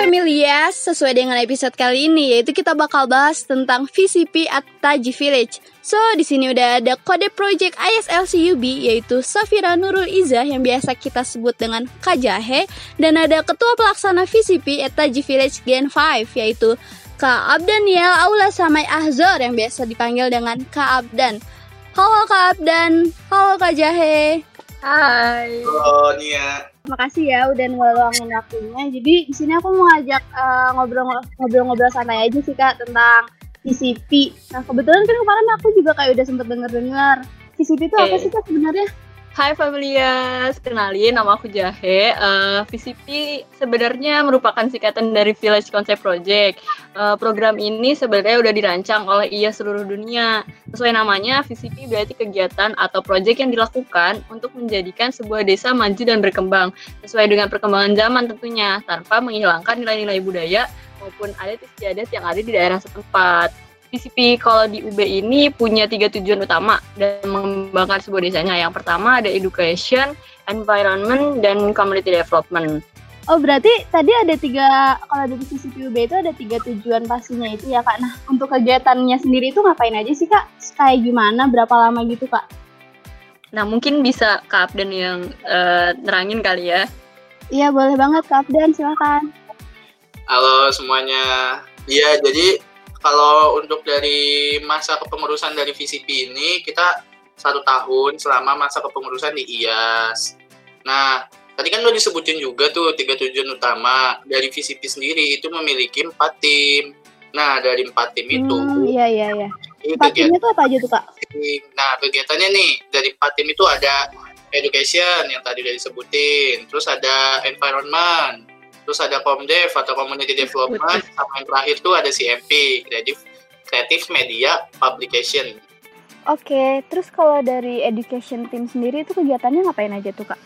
Familias, sesuai dengan episode kali ini yaitu kita bakal bahas tentang VCP at Taji Village. So, di sini udah ada kode project ISLCUB yaitu Safira Nurul Iza yang biasa kita sebut dengan Kajahe dan ada ketua pelaksana VCP at Taji Village Gen 5 yaitu Kak Abdaniel Aula Samai Ahzor yang biasa dipanggil dengan Kak Abdan. Halo Kak Abdan, halo Kak Jahe. Hai. Halo Nia. Makasih ya udah ngeluangin waktunya. Jadi di sini aku mau ngajak uh, ngobrol-ngobrol santai aja sih kak tentang VCP. Nah kebetulan kan kemarin aku juga kayak udah sempet denger-dengar. VCP itu okay. apa sih kak sebenarnya? Hai Familias, kenalin nama aku Jahe. Uh, VCP sebenarnya merupakan singkatan dari Village Concept Project. Uh, program ini sebenarnya udah dirancang oleh IA seluruh dunia. Sesuai namanya, VCP berarti kegiatan atau proyek yang dilakukan untuk menjadikan sebuah desa maju dan berkembang sesuai dengan perkembangan zaman tentunya, tanpa menghilangkan nilai-nilai budaya maupun adat istiadat yang ada di daerah setempat. PCP kalau di UB ini punya tiga tujuan utama dan mengembangkan sebuah desanya. Yang pertama ada education, environment, dan community development. Oh berarti tadi ada tiga kalau dari PCP UB itu ada tiga tujuan pastinya itu ya kak. Nah untuk kegiatannya sendiri itu ngapain aja sih kak? Kayak gimana? Berapa lama gitu kak? Nah mungkin bisa Kak Abdan yang uh, nerangin kali ya. Iya boleh banget Kak Abdan silakan. Halo semuanya. Iya jadi kalau untuk dari masa kepengurusan dari VCP ini kita satu tahun selama masa kepengurusan di IAS. Nah, tadi kan udah disebutin juga tuh tiga tujuan utama dari VCP sendiri itu memiliki empat tim. Nah, dari empat tim itu. Hmm, iya, iya, iya. Empat timnya itu apa aja tuh, Kak? Nah, kegiatannya nih, dari empat tim itu ada education yang tadi udah disebutin. Terus ada environment, terus ada Komdev atau Community Development, sama yang terakhir tuh ada CMP, Creative, Creative Media Publication. Oke, terus kalau dari education team sendiri itu kegiatannya ngapain aja tuh kak?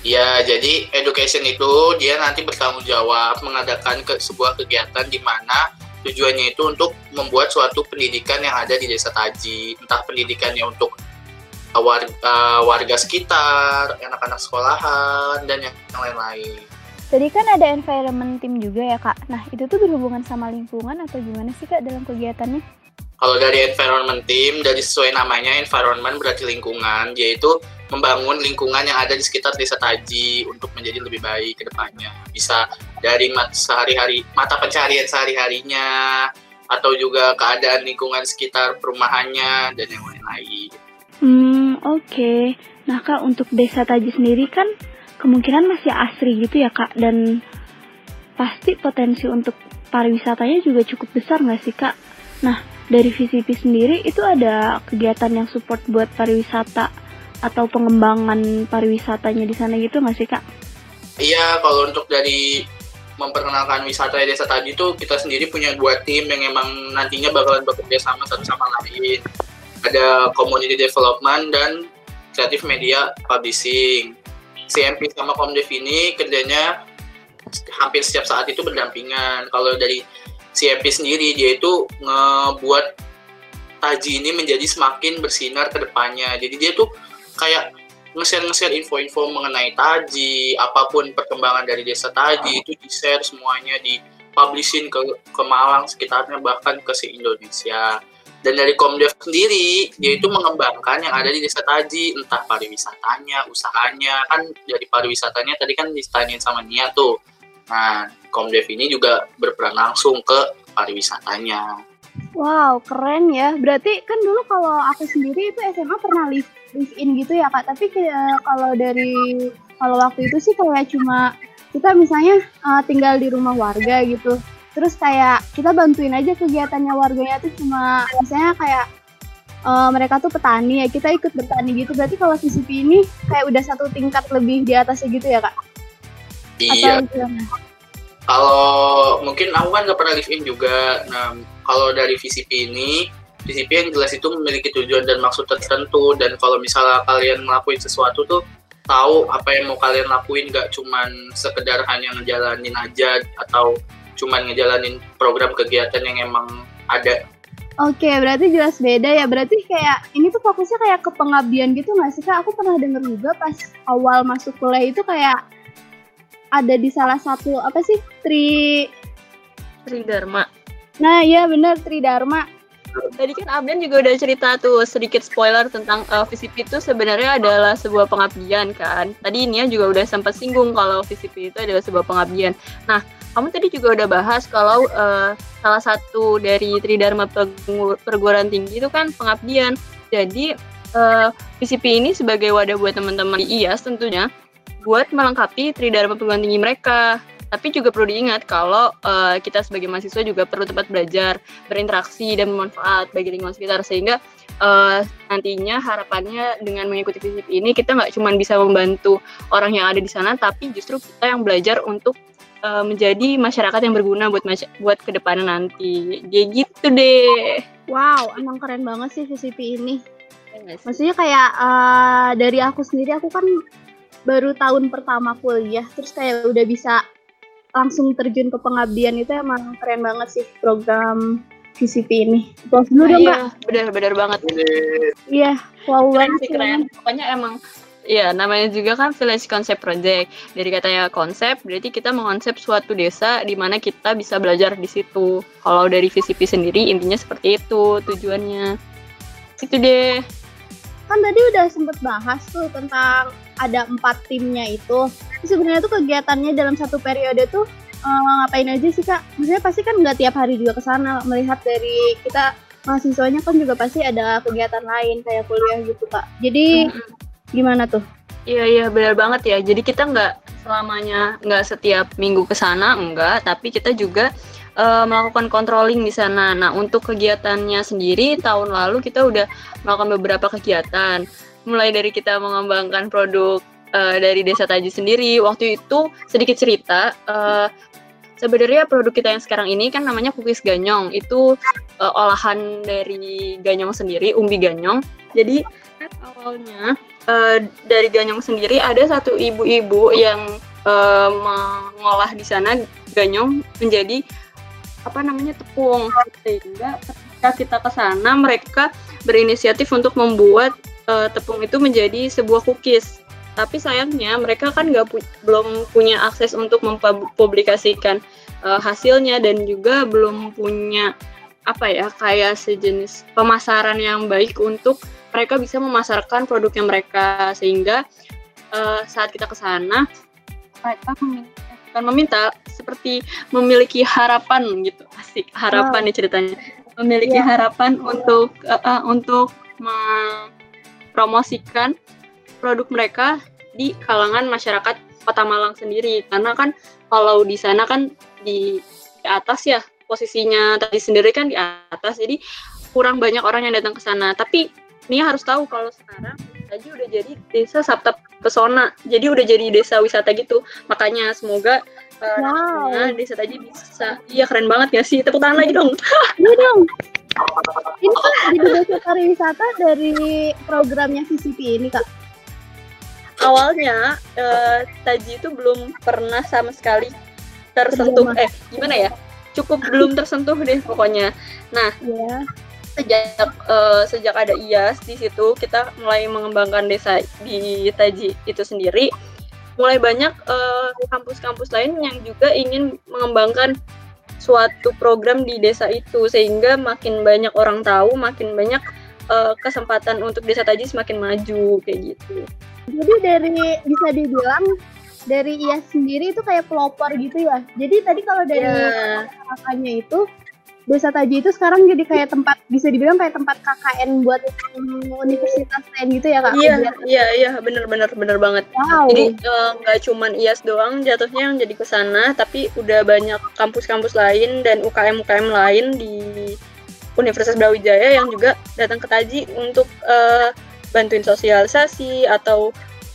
Ya, jadi education itu dia nanti bertanggung jawab mengadakan ke sebuah kegiatan di mana tujuannya itu untuk membuat suatu pendidikan yang ada di desa Taji, entah pendidikannya untuk warga, warga sekitar, anak-anak sekolahan, dan yang lain-lain. Tadi kan ada environment team juga ya kak. Nah itu tuh berhubungan sama lingkungan atau gimana sih kak dalam kegiatannya? Kalau dari environment team, dari sesuai namanya environment berarti lingkungan, yaitu membangun lingkungan yang ada di sekitar desa Taji untuk menjadi lebih baik ke depannya. Bisa dari mat sehari-hari mata pencarian sehari-harinya atau juga keadaan lingkungan sekitar perumahannya dan yang lain-lain. Hmm, oke. Okay. Nah, Kak, untuk desa Taji sendiri kan kemungkinan masih asri gitu ya kak dan pasti potensi untuk pariwisatanya juga cukup besar nggak sih kak? Nah dari VCP sendiri itu ada kegiatan yang support buat pariwisata atau pengembangan pariwisatanya di sana gitu nggak sih kak? Iya kalau untuk dari memperkenalkan wisata desa tadi tuh kita sendiri punya dua tim yang emang nantinya bakalan bekerja sama satu sama lain. Ada community development dan creative media publishing. CMP sama Komdev ini kerjanya hampir setiap saat itu berdampingan. Kalau dari CMP sendiri dia itu ngebuat Taji ini menjadi semakin bersinar ke depannya. Jadi dia tuh kayak nge-share-nge-share info-info mengenai Taji, apa pun perkembangan dari desa Taji itu di-share semuanya di publishin ke ke Malang sekitarnya bahkan ke se-Indonesia. Dan dari Komdev sendiri, dia itu mengembangkan yang ada di desa Taji, entah pariwisatanya, usahanya, kan dari pariwisatanya tadi kan ditanyain sama Nia tuh. Nah, Komdev ini juga berperan langsung ke pariwisatanya. Wow, keren ya. Berarti kan dulu kalau aku sendiri itu SMA pernah live, live in gitu ya kak. Tapi kayak kalau dari kalau waktu itu sih kayak cuma kita misalnya uh, tinggal di rumah warga gitu terus kayak kita bantuin aja kegiatannya warganya tuh cuma misalnya kayak uh, mereka tuh petani ya kita ikut bertani gitu. Berarti kalau VCP ini kayak udah satu tingkat lebih di atasnya gitu ya kak? Iya. kalau mungkin aku kan gak pernah live in juga. Nah kalau dari VCP ini VCP yang jelas itu memiliki tujuan dan maksud tertentu. Dan kalau misalnya kalian ngelakuin sesuatu tuh tahu apa yang mau kalian lakuin. Gak cuman sekedar hanya ngejalanin aja atau cuman ngejalanin program kegiatan yang emang ada. Oke, berarti jelas beda ya. Berarti kayak ini tuh fokusnya kayak ke pengabdian gitu nggak sih kak? Aku pernah denger juga pas awal masuk kuliah itu kayak ada di salah satu apa sih Tri Tridharma. Nah iya bener Tridharma Tadi kan Abdan juga udah cerita tuh sedikit spoiler tentang uh, VCP itu sebenarnya adalah sebuah pengabdian kan. Tadi Nia juga udah sempat singgung kalau VCP itu adalah sebuah pengabdian. Nah, kamu tadi juga udah bahas kalau uh, salah satu dari Tridharma perguruan tinggi itu kan pengabdian. Jadi uh, VCP ini sebagai wadah buat teman-teman IAS tentunya buat melengkapi Tridharma perguruan tinggi mereka. Tapi juga perlu diingat kalau uh, kita sebagai mahasiswa juga perlu tempat belajar, berinteraksi dan bermanfaat bagi lingkungan sekitar sehingga uh, nantinya harapannya dengan mengikuti FISIP ini kita nggak cuma bisa membantu orang yang ada di sana, tapi justru kita yang belajar untuk uh, menjadi masyarakat yang berguna buat buat ke depannya nanti. Kayak gitu deh. Wow, emang keren banget sih FISIP ini. Iya Maksudnya kayak uh, dari aku sendiri aku kan baru tahun pertama kuliah terus kayak udah bisa langsung terjun ke pengabdian itu emang keren banget sih program VCP ini. Wow, dulu dong, iya, Bener-bener banget. Iya, wow keren sih, keren. Pokoknya emang Iya, namanya juga kan Village Concept Project. Dari katanya konsep, berarti kita mengonsep suatu desa di mana kita bisa belajar di situ. Kalau dari VCP sendiri, intinya seperti itu tujuannya. Itu deh. Kan tadi udah sempet bahas tuh tentang ada empat timnya itu sebenarnya tuh kegiatannya dalam satu periode tuh uh, ngapain aja sih kak? Maksudnya pasti kan nggak tiap hari juga ke sana melihat dari kita mahasiswanya kan juga pasti ada kegiatan lain kayak kuliah gitu kak. Jadi hmm. Gimana tuh? Iya iya benar banget ya. Jadi kita nggak selamanya nggak setiap minggu ke sana enggak, tapi kita juga uh, melakukan controlling di sana. Nah untuk kegiatannya sendiri tahun lalu kita udah melakukan beberapa kegiatan mulai dari kita mengembangkan produk uh, dari Desa Taji sendiri. Waktu itu sedikit cerita, uh, sebenarnya produk kita yang sekarang ini kan namanya kukis ganyong. Itu uh, olahan dari ganyong sendiri, umbi ganyong. Jadi awalnya uh, dari ganyong sendiri ada satu ibu-ibu yang uh, mengolah di sana ganyong menjadi apa namanya tepung sehingga ketika kita ke sana mereka berinisiatif untuk membuat uh, tepung itu menjadi sebuah cookies. Tapi sayangnya mereka kan nggak pu belum punya akses untuk mempublikasikan uh, hasilnya dan juga belum punya apa ya kayak sejenis pemasaran yang baik untuk mereka bisa memasarkan produknya mereka sehingga uh, saat kita ke sana mereka meminta, meminta seperti memiliki harapan gitu asik harapan wow. nih ceritanya memiliki yeah. harapan untuk uh, uh, untuk promosikan produk mereka di kalangan masyarakat Kota Malang sendiri karena kan kalau di sana kan di, di atas ya posisinya tadi sendiri kan di atas jadi kurang banyak orang yang datang ke sana tapi Nia harus tahu kalau sekarang tadi udah jadi desa Sabta Pesona. Jadi udah jadi desa wisata gitu. Makanya semoga uh, wow. desa tadi bisa. Iya keren banget ya sih? Tepuk tangan lagi dong. Iya dong. Ini kan jadi desa pariwisata dari programnya VCP ini kak. Awalnya uh, Taji itu belum pernah sama sekali tersentuh. Eh gimana ya? Cukup belum tersentuh deh pokoknya. Nah yeah. Sejak uh, sejak ada IAS di situ kita mulai mengembangkan desa di Taji itu sendiri mulai banyak eh, kampus-kampus uh, lain yang juga ingin mengembangkan suatu program di desa itu sehingga makin banyak orang tahu, makin banyak uh, kesempatan untuk desa Taji semakin maju kayak gitu. Jadi dari bisa dibilang dari ia sendiri itu kayak pelopor gitu ya. Jadi tadi kalau dari yeah. kakaknya itu Desa Taji itu sekarang jadi kayak tempat bisa dibilang kayak tempat KKN buat universitas lain gitu ya kak? Iya iya iya bener bener bener banget. Wow. Jadi eh, nggak uh, cuman IAS doang jatuhnya yang jadi ke sana, tapi udah banyak kampus-kampus lain dan UKM UKM lain di Universitas Brawijaya yang juga datang ke Taji untuk uh, bantuin sosialisasi atau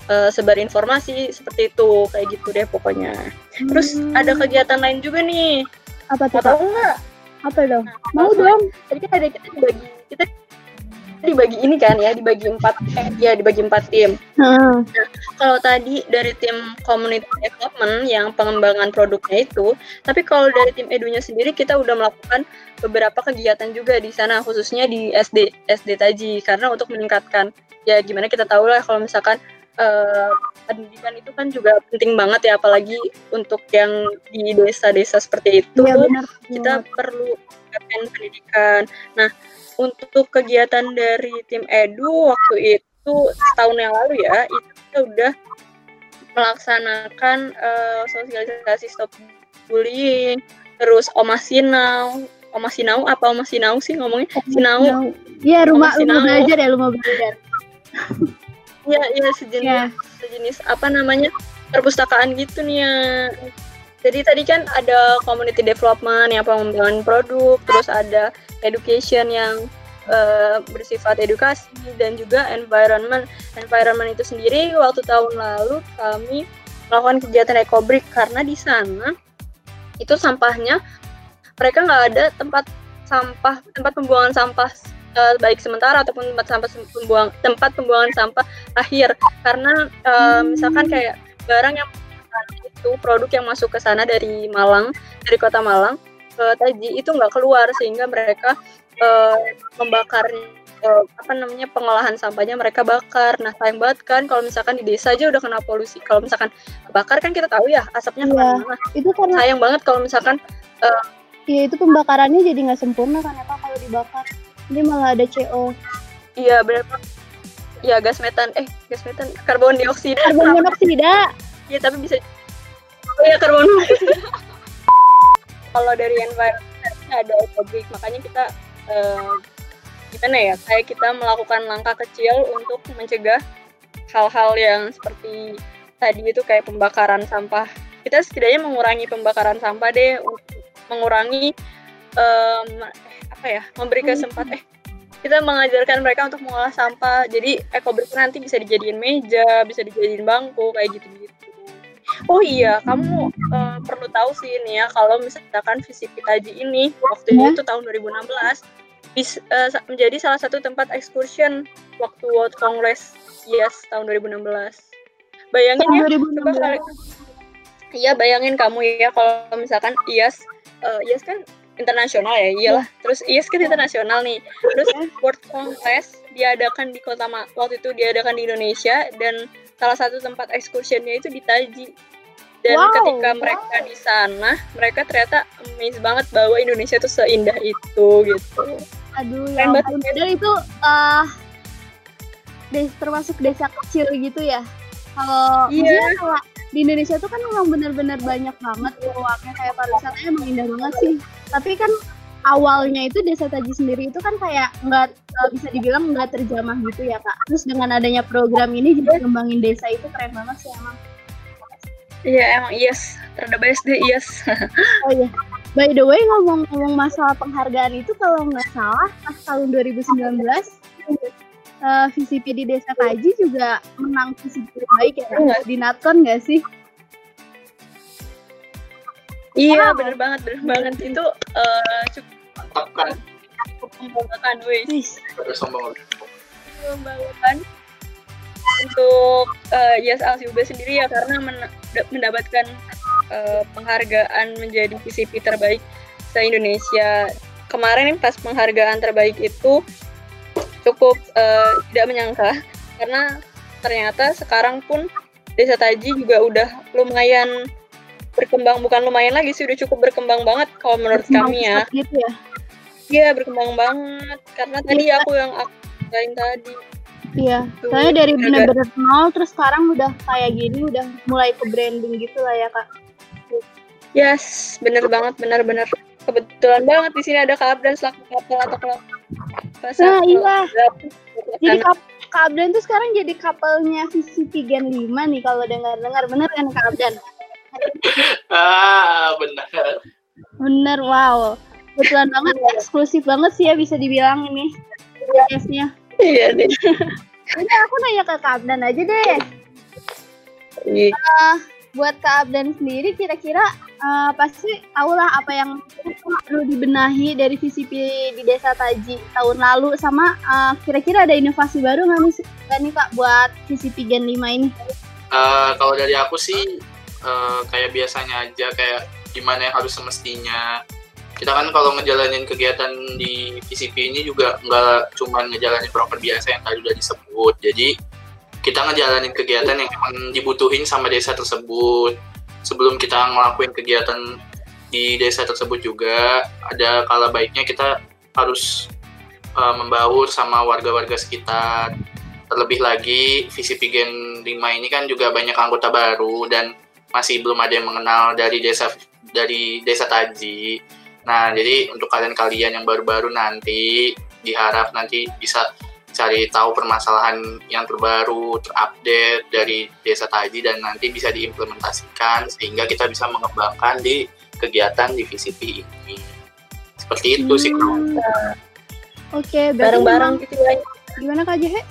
uh, sebar informasi seperti itu kayak gitu deh pokoknya. Terus hmm. ada kegiatan lain juga nih. Apa tuh? Tahu nggak? Apa dong mau dong tadi kita ada kita dibagi kita dibagi ini kan ya dibagi empat eh ya dibagi empat tim. Hmm. Nah, kalau tadi dari tim community development yang pengembangan produknya itu, tapi kalau dari tim edunya sendiri kita udah melakukan beberapa kegiatan juga di sana khususnya di SD SD Taji karena untuk meningkatkan ya gimana kita tahu lah kalau misalkan uh, pendidikan itu kan juga penting banget ya apalagi untuk yang di desa-desa seperti itu Iya, benar. kita perlu pendidikan. Nah, untuk kegiatan dari tim Edu waktu itu setahun yang lalu ya, itu kita udah melaksanakan uh, sosialisasi stop bullying, terus Oma Sinau, Oma Sinau apa Oma Sinau sih ngomongnya? Sinau. Iya, rumah rumah Sinau. belajar ya, rumah belajar. Iya, iya sejenis Iya. sejenis apa namanya? perpustakaan gitu nih ya. Jadi tadi kan ada community development yang pengembangan produk, terus ada education yang eh, bersifat edukasi dan juga environment. Environment itu sendiri waktu tahun lalu kami melakukan kegiatan ekobrik karena di sana itu sampahnya mereka nggak ada tempat sampah tempat pembuangan sampah eh, baik sementara ataupun tempat sampah pembuang tempat pembuangan sampah akhir. Karena eh, misalkan kayak barang yang itu produk yang masuk ke sana dari Malang dari kota Malang ke Taji itu nggak keluar sehingga mereka eh, membakar eh, apa namanya pengolahan sampahnya mereka bakar. Nah sayang banget kan kalau misalkan di desa aja udah kena polusi. Kalau misalkan bakar kan kita tahu ya asapnya ke mana-mana. Itu karena sayang banget kalau misalkan ya itu pembakarannya jadi nggak sempurna kan ya kalau dibakar. Ini malah ada CO. iya benar ya gas metan eh gas metan karbon dioksida Karbon monoksida. Iya tapi bisa Oh iya karbon. Kalau dari environment ada ekobrik makanya kita eh, gimana ya kayak kita melakukan langkah kecil untuk mencegah hal-hal yang seperti tadi itu kayak pembakaran sampah. Kita setidaknya mengurangi pembakaran sampah deh untuk mengurangi eh, apa ya memberi kesempatan eh kita mengajarkan mereka untuk mengolah sampah. Jadi ekobrik nanti bisa dijadiin meja bisa dijadiin bangku kayak gitu gitu oh iya kamu eh, perlu tahu sih ini ya kalau misalkan visi Pitaji ini waktu Ya. itu tahun 2016 bis, sa- menjadi salah satu tempat excursion waktu World Congress yes tahun 2016 bayangin ya coba kali iya bayangin kamu ya kalau misalkan IAS eh, IAS kan internasional ya iyalah. Terus IAS kan internasional nih. Terus World Congress diadakan di kota Ma- waktu itu diadakan di Indonesia dan salah satu tempat excursionnya itu di Taji. Dan Wow, ketika mereka di sana mereka ternyata amazed banget bahwa Indonesia tuh seindah itu gitu. Aduh, Keren ya. Dan itu eh des termasuk desa kecil gitu ya. Kalau Iya. kalau di Indonesia tuh kan memang benar-benar banyak banget peluangnya kayak pariwisatanya emang indah banget sih. Tapi kan awalnya itu desa Taji sendiri itu kan kayak nggak eh, bisa dibilang nggak terjamah gitu ya kak. Terus dengan adanya program ini jadi kembangin desa itu keren banget sih emang. iya emang IAS terhadap BSD IAS Oh iya. By the way ngomong-ngomong masalah penghargaan itu kalau nggak salah pas tahun 2019 eh, VCP di Desa Kaji juga menang VCP terbaik ya Iya. di Natcon nggak sih? Iya Wow. bener banget bener banget. Itu eh, cukup mantap kan membanggakan wih Wis. sombong membanggakan untuk uh, Yas Alsiube sendiri ya karena men- da- mendapatkan eh, penghargaan menjadi PCP terbaik se Indonesia kemarin pas penghargaan terbaik itu cukup eh, tidak menyangka. Karena ternyata sekarang pun Desa Taji juga udah lumayan berkembang bukan lumayan lagi sih udah cukup berkembang banget kalau menurut kami ya Gitu ya. Iya berkembang banget karena tadi aku yang aku ceritain tadi Iya. Tuh, Soalnya dari bener-bener nol terus sekarang udah kayak gini udah mulai ke branding gitu lah ya kak. Yes, bener banget, bener-bener. Kebetulan banget di sini ada Kak Abdan selaku kapal atau kelab. Nah, iya. Jadi kap Kak Abdan tuh sekarang jadi kapalnya Gen 5 nih kalau dengar-dengar bener kan Kak Abdan? Ah benar Bener, wow. Kebetulan banget, eksklusif banget sih ya bisa dibilang ini. Yes-nya. Iya deh. Udah aku nanya ke Kak Abdan aja deh. Iya. Buat Kak Abdan sendiri kira-kira eh, pasti tahu lah apa yang perlu dibenahi dari VCP di Desa Taji tahun lalu sama eh, kira-kira ada inovasi baru nggak nih, nih Kak buat VCP Gen 5 ini? Eh, kalau dari aku sih eh, kayak biasanya aja kayak gimana yang harus semestinya. Kita kan kalau ngejalanin kegiatan di PCP ini juga nggak cuma ngejalanin proker biasa yang tadi udah disebut. Jadi kita ngejalanin kegiatan yang emang dibutuhin sama desa tersebut. Sebelum kita ngelakuin kegiatan di desa tersebut juga ada kala baiknya kita harus uh, membaur sama warga-warga sekitar. Terlebih lagi VCP Gen 5 ini kan juga banyak anggota baru dan masih belum ada yang mengenal dari desa dari desa Taji nah jadi untuk kalian-kalian yang baru-baru nanti diharap nanti bisa cari tahu permasalahan yang terbaru, terupdate dari desa tadi dan nanti bisa diimplementasikan sehingga kita bisa mengembangkan di kegiatan di VCP ini. Seperti itu hmm. sih. Oke, okay, bareng-bareng gitu ya. Gimana Kak Jahe?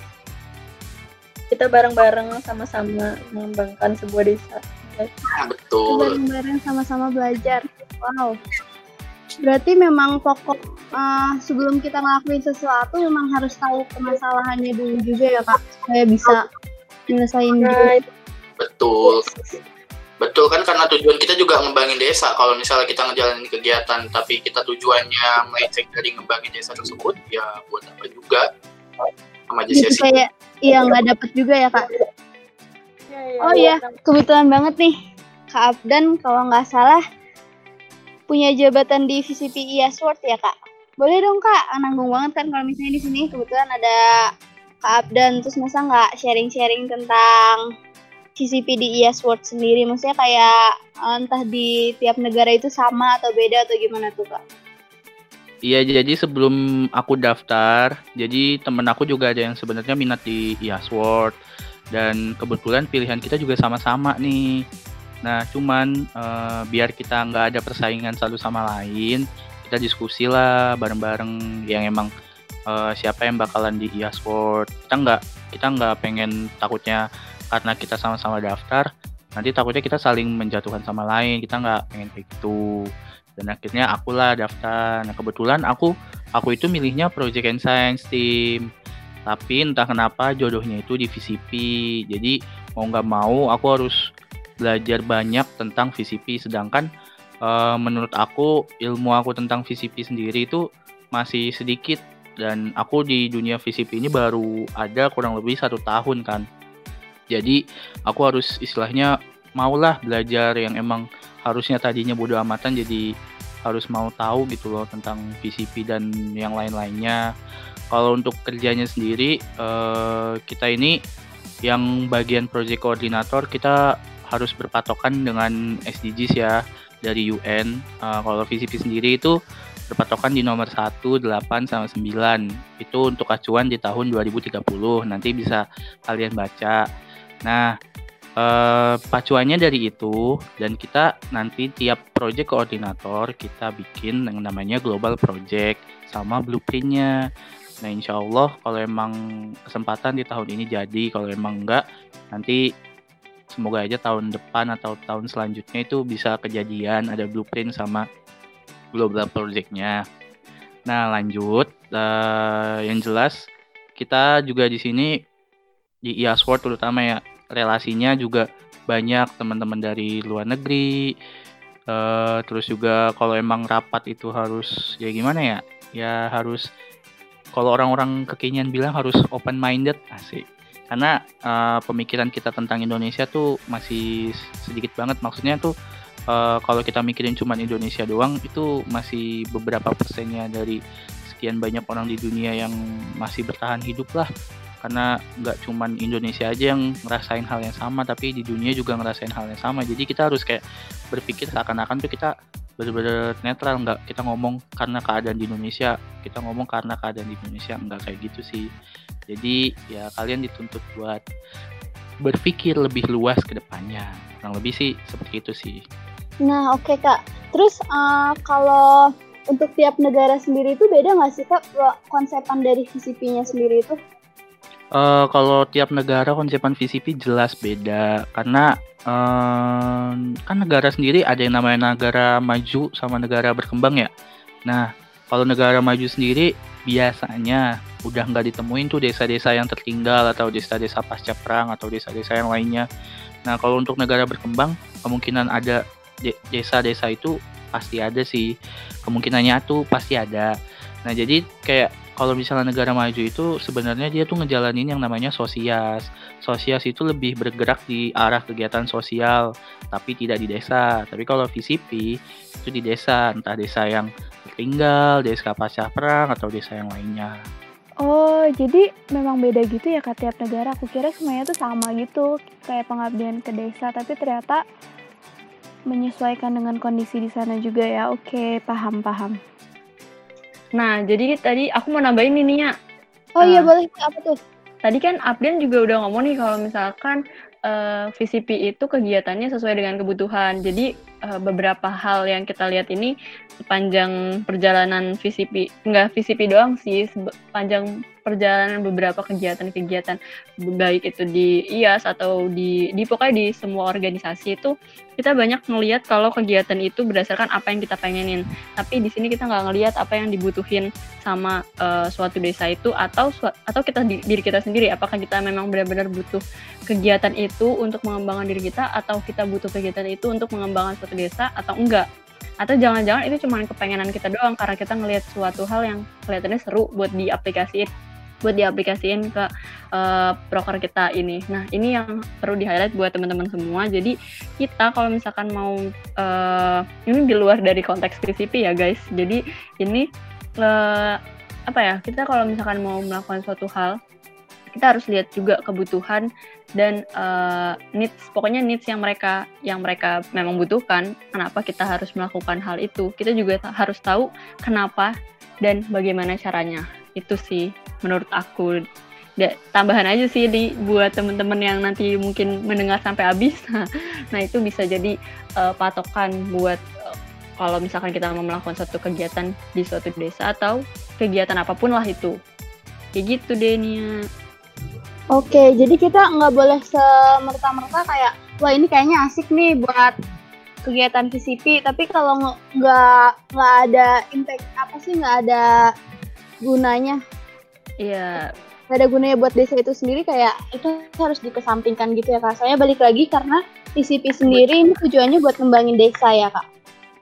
Kita bareng-bareng sama-sama mengembangkan sebuah desa. Nah, betul. Bareng-bareng sama-sama belajar. Wow. Berarti memang pokok uh, sebelum kita ngelakuin sesuatu memang harus tahu permasalahannya dulu juga ya kak supaya bisa nyelesain right. betul betul kan karena tujuan kita juga ngembangin desa kalau misalnya kita ngejalanin kegiatan tapi kita tujuannya melenceng dari ngembangin desa tersebut ya buat apa juga sama aja sih kayak iya nggak dapet juga ya kak oh iya kebetulan banget nih. Kak Abdan kalau nggak salah punya jabatan di VCP IAS World ya kak? Boleh dong kak, nanggung banget kan kalau misalnya di sini. Kebetulan ada Kak Abdan, terus masa nggak sharing-sharing tentang CCP di IAS sendiri? Maksudnya kayak eh, entah di tiap negara itu sama atau beda atau gimana tuh kak? Iya, jadi sebelum aku daftar, jadi temen aku juga ada yang sebenarnya minat di IAS dan kebetulan pilihan kita juga sama-sama nih. Nah, cuman uh, biar kita nggak ada persaingan satu sama lain, kita diskusi lah bareng-bareng yang emang uh, siapa yang bakalan di World kita nggak kita nggak pengen takutnya karena kita sama-sama daftar nanti takutnya kita saling menjatuhkan sama lain. Kita nggak pengen kayak gitu. Dan akhirnya aku lah daftar. Nah kebetulan aku aku itu milihnya Project and Science Team tapi entah kenapa jodohnya itu di VCP jadi mau nggak mau aku harus belajar banyak tentang VCP sedangkan uh, menurut aku ilmu aku tentang VCP sendiri itu masih sedikit. Dan aku di dunia VCP ini baru ada kurang lebih satu tahun kan. Jadi aku harus istilahnya maulah belajar yang emang harusnya tadinya bodo amatan jadi harus mau tahu gitu loh tentang VCP dan yang lain-lainnya kalau untuk kerjanya sendiri uh, kita ini yang bagian project koordinator kita harus berpatokan dengan SDGs ya dari UN. Uh, kalau VCP sendiri itu berpatokan di nomor 1, 8, sama 9. Itu untuk acuan di tahun 2030. Nanti bisa kalian baca. Nah, uh, pacuannya dari itu dan kita nanti tiap project koordinator kita bikin yang namanya global project sama blueprintnya. Nah, insya Allah kalau emang kesempatan di tahun ini jadi, kalau emang enggak nanti semoga aja tahun depan atau tahun selanjutnya itu bisa kejadian ada blueprint sama global projectnya. Nah lanjut, uh, yang jelas kita juga di sini di IASWORD terutama ya relasinya juga banyak teman-teman dari luar negeri. Uh, terus juga kalau emang rapat itu harus ya gimana ya? Ya harus kalau orang-orang kekinian bilang harus open minded asik. Karena uh, pemikiran kita tentang Indonesia tuh masih sedikit banget. Maksudnya tuh uh, kalau kita mikirin cuma Indonesia doang itu masih beberapa persennya dari sekian banyak orang di dunia yang masih bertahan hidup lah. Karena nggak cuman Indonesia aja yang ngerasain hal yang sama tapi di dunia juga ngerasain hal yang sama. Jadi kita harus kayak berpikir seakan-akan tuh kita benar-benar netral nggak kita ngomong karena keadaan di Indonesia kita ngomong karena keadaan di Indonesia nggak kayak gitu sih jadi ya kalian dituntut buat berpikir lebih luas ke depannya. Kurang lebih sih seperti itu sih. Nah oke okay, kak. Terus uh, kalau untuk tiap negara sendiri itu beda nggak sih kak konsepan dari VCP-nya sendiri itu? Uh, kalau tiap negara konsepan VCP jelas beda karena uh, kan negara sendiri ada yang namanya negara maju sama negara berkembang ya. Nah kalau negara maju sendiri biasanya udah nggak ditemuin tuh desa-desa yang tertinggal atau desa-desa pasca perang atau desa-desa yang lainnya. Nah kalau untuk negara berkembang kemungkinan ada desa-desa itu pasti ada sih kemungkinannya tuh pasti ada. Nah jadi kayak kalau misalnya negara maju itu sebenarnya dia tuh ngejalanin yang namanya sosias. Sosias itu lebih bergerak di arah kegiatan sosial, tapi tidak di desa. Tapi kalau VCP itu di desa, entah desa yang tertinggal, desa pasca perang, atau desa yang lainnya. Oh, jadi memang beda gitu ya kak tiap negara. Aku kira semuanya tuh sama gitu, kayak pengabdian ke desa, tapi ternyata menyesuaikan dengan kondisi di sana juga ya. Oke, paham-paham. Nah, jadi tadi aku mau nambahin ini ya. Oh iya Ah. boleh apa tuh? Tadi kan Abden juga udah ngomong nih kalau misalkan eh, VCP itu kegiatannya sesuai dengan kebutuhan. Jadi eh, beberapa hal yang kita lihat ini sepanjang perjalanan VCP, enggak VCP doang sih, sepanjang perjalanan beberapa kegiatan-kegiatan baik itu di IAS atau di di pokoknya di semua organisasi itu kita banyak ngelihat kalau kegiatan itu berdasarkan apa yang kita pengenin. Tapi di sini kita nggak ngelihat apa yang dibutuhin sama eh, suatu desa itu atau atau kita di- diri kita sendiri apakah kita memang benar-benar butuh kegiatan itu untuk mengembangkan diri kita atau kita butuh kegiatan itu untuk mengembangkan suatu desa atau enggak atau jangan-jangan itu cuma kepengenan kita doang karena kita ngelihat suatu hal yang kelihatannya seru buat diaplikasiin buat diaplikasiin ke eh, proker kita ini. Nah, ini yang perlu di highlight buat teman-teman semua. Jadi kita kalau misalkan mau eh, ini di luar dari konteks PCP ya guys. Jadi ini eh, apa ya? Kita kalau misalkan mau melakukan suatu hal, kita harus lihat juga kebutuhan dan eh, needs. Pokoknya needs yang mereka yang mereka memang butuhkan. Kenapa kita harus melakukan hal itu? Kita juga harus tahu kenapa dan bagaimana caranya. Itu sih menurut aku Da- tambahan aja sih di buat temen-temen yang nanti mungkin mendengar sampai habis nah itu bisa jadi eh, patokan buat eh, kalau misalkan kita mau melakukan suatu kegiatan di suatu desa atau kegiatan apa pun lah itu kayak gitu deh Nia Oke, jadi kita nggak boleh semerta-merta kayak, wah ini kayaknya asik nih buat kegiatan VCP, tapi kalau nggak nggak ada impact apa sih nggak ada gunanya, iya nggak ada gunanya buat desa itu sendiri kayak itu harus dikesampingkan gitu ya kak. Soalnya balik lagi karena VCP sendiri ini tujuannya buat ngembangin desa ya kak.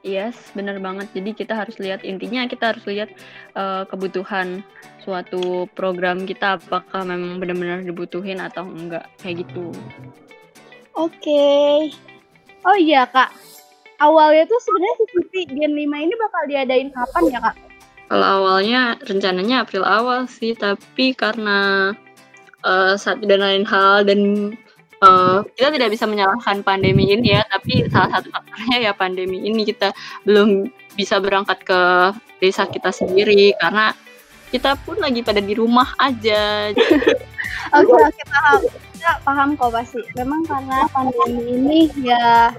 Yes, bener banget. Jadi kita harus lihat intinya kita harus lihat eh, kebutuhan suatu program kita apakah memang benar-benar dibutuhin atau enggak kayak gitu. Oke. Oh iya kak, awalnya tuh sebenarnya VCP Gen 5 ini bakal diadain kapan ya kak? Kalau awalnya rencananya April awal sih, tapi karena eh, satu dan lain hal dan eh, kita tidak bisa menyalahkan pandemi ini ya, tapi salah satu faktornya ya pandemi ini kita belum bisa berangkat ke desa kita sendiri karena kita pun lagi pada di rumah aja. Oke oke paham. Kita paham kok pasti. Memang karena pandemi ini ya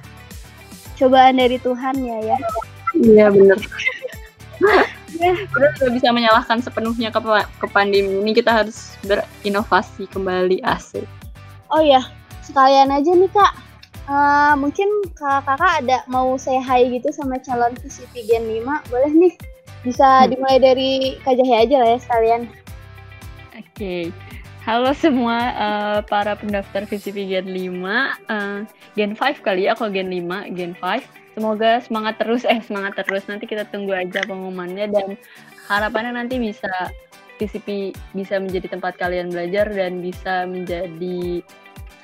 cobaan dari Tuhan ya ya. Iya bener. Kita tidak bisa menyalahkan sepenuhnya ke, ke pandemi ini. Kita harus berinovasi kembali asik. Oh ya sekalian aja nih kak. Eh, mungkin kak kakak ada mau say hi gitu sama calon VCP Gen 5 boleh nih bisa Hmm. dimulai dari Kak Jahe aja lah ya sekalian. Oke, halo semua eh, para pendaftar VCP Gen 5, eh, Gen 5 kali ya, kalau Gen 5, Gen 5. Semoga semangat terus, eh semangat terus, nanti kita tunggu aja pengumumannya dan harapannya nanti bisa VCP bisa menjadi tempat kalian belajar dan bisa menjadi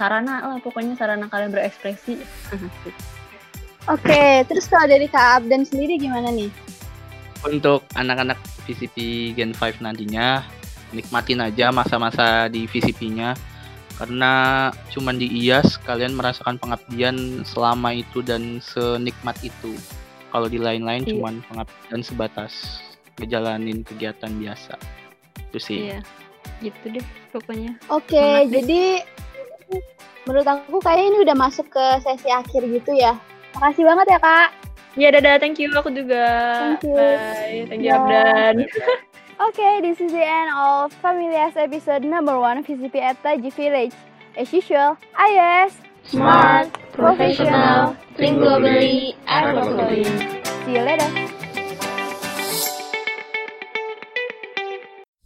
sarana lah, pokoknya sarana kalian berekspresi. Oke, terus kalau dari Kak Abdan sendiri gimana nih? Untuk anak-anak VCP Gen 5 nantinya, nikmatin aja masa-masa di VCP-nya. Karena cuman di IAS kalian merasakan pengabdian selama itu dan senikmat itu. Kalau di lain-lain Iya. cuman pengabdian sebatas ngejalanin kegiatan biasa. Itu sih. Iya, gitu deh pokoknya. Oke, Semangat deh. Jadi menurut aku kayaknya ini udah masuk ke sesi akhir gitu ya. Makasih banget ya kak. Ya dadah, thank you aku juga. Thank you. Bye, thank you. Abdan. Okay, this is the end of Familias episode number one VCP at Taji Village. As usual, IOS, smart, professional, think globally, and locally. See you later.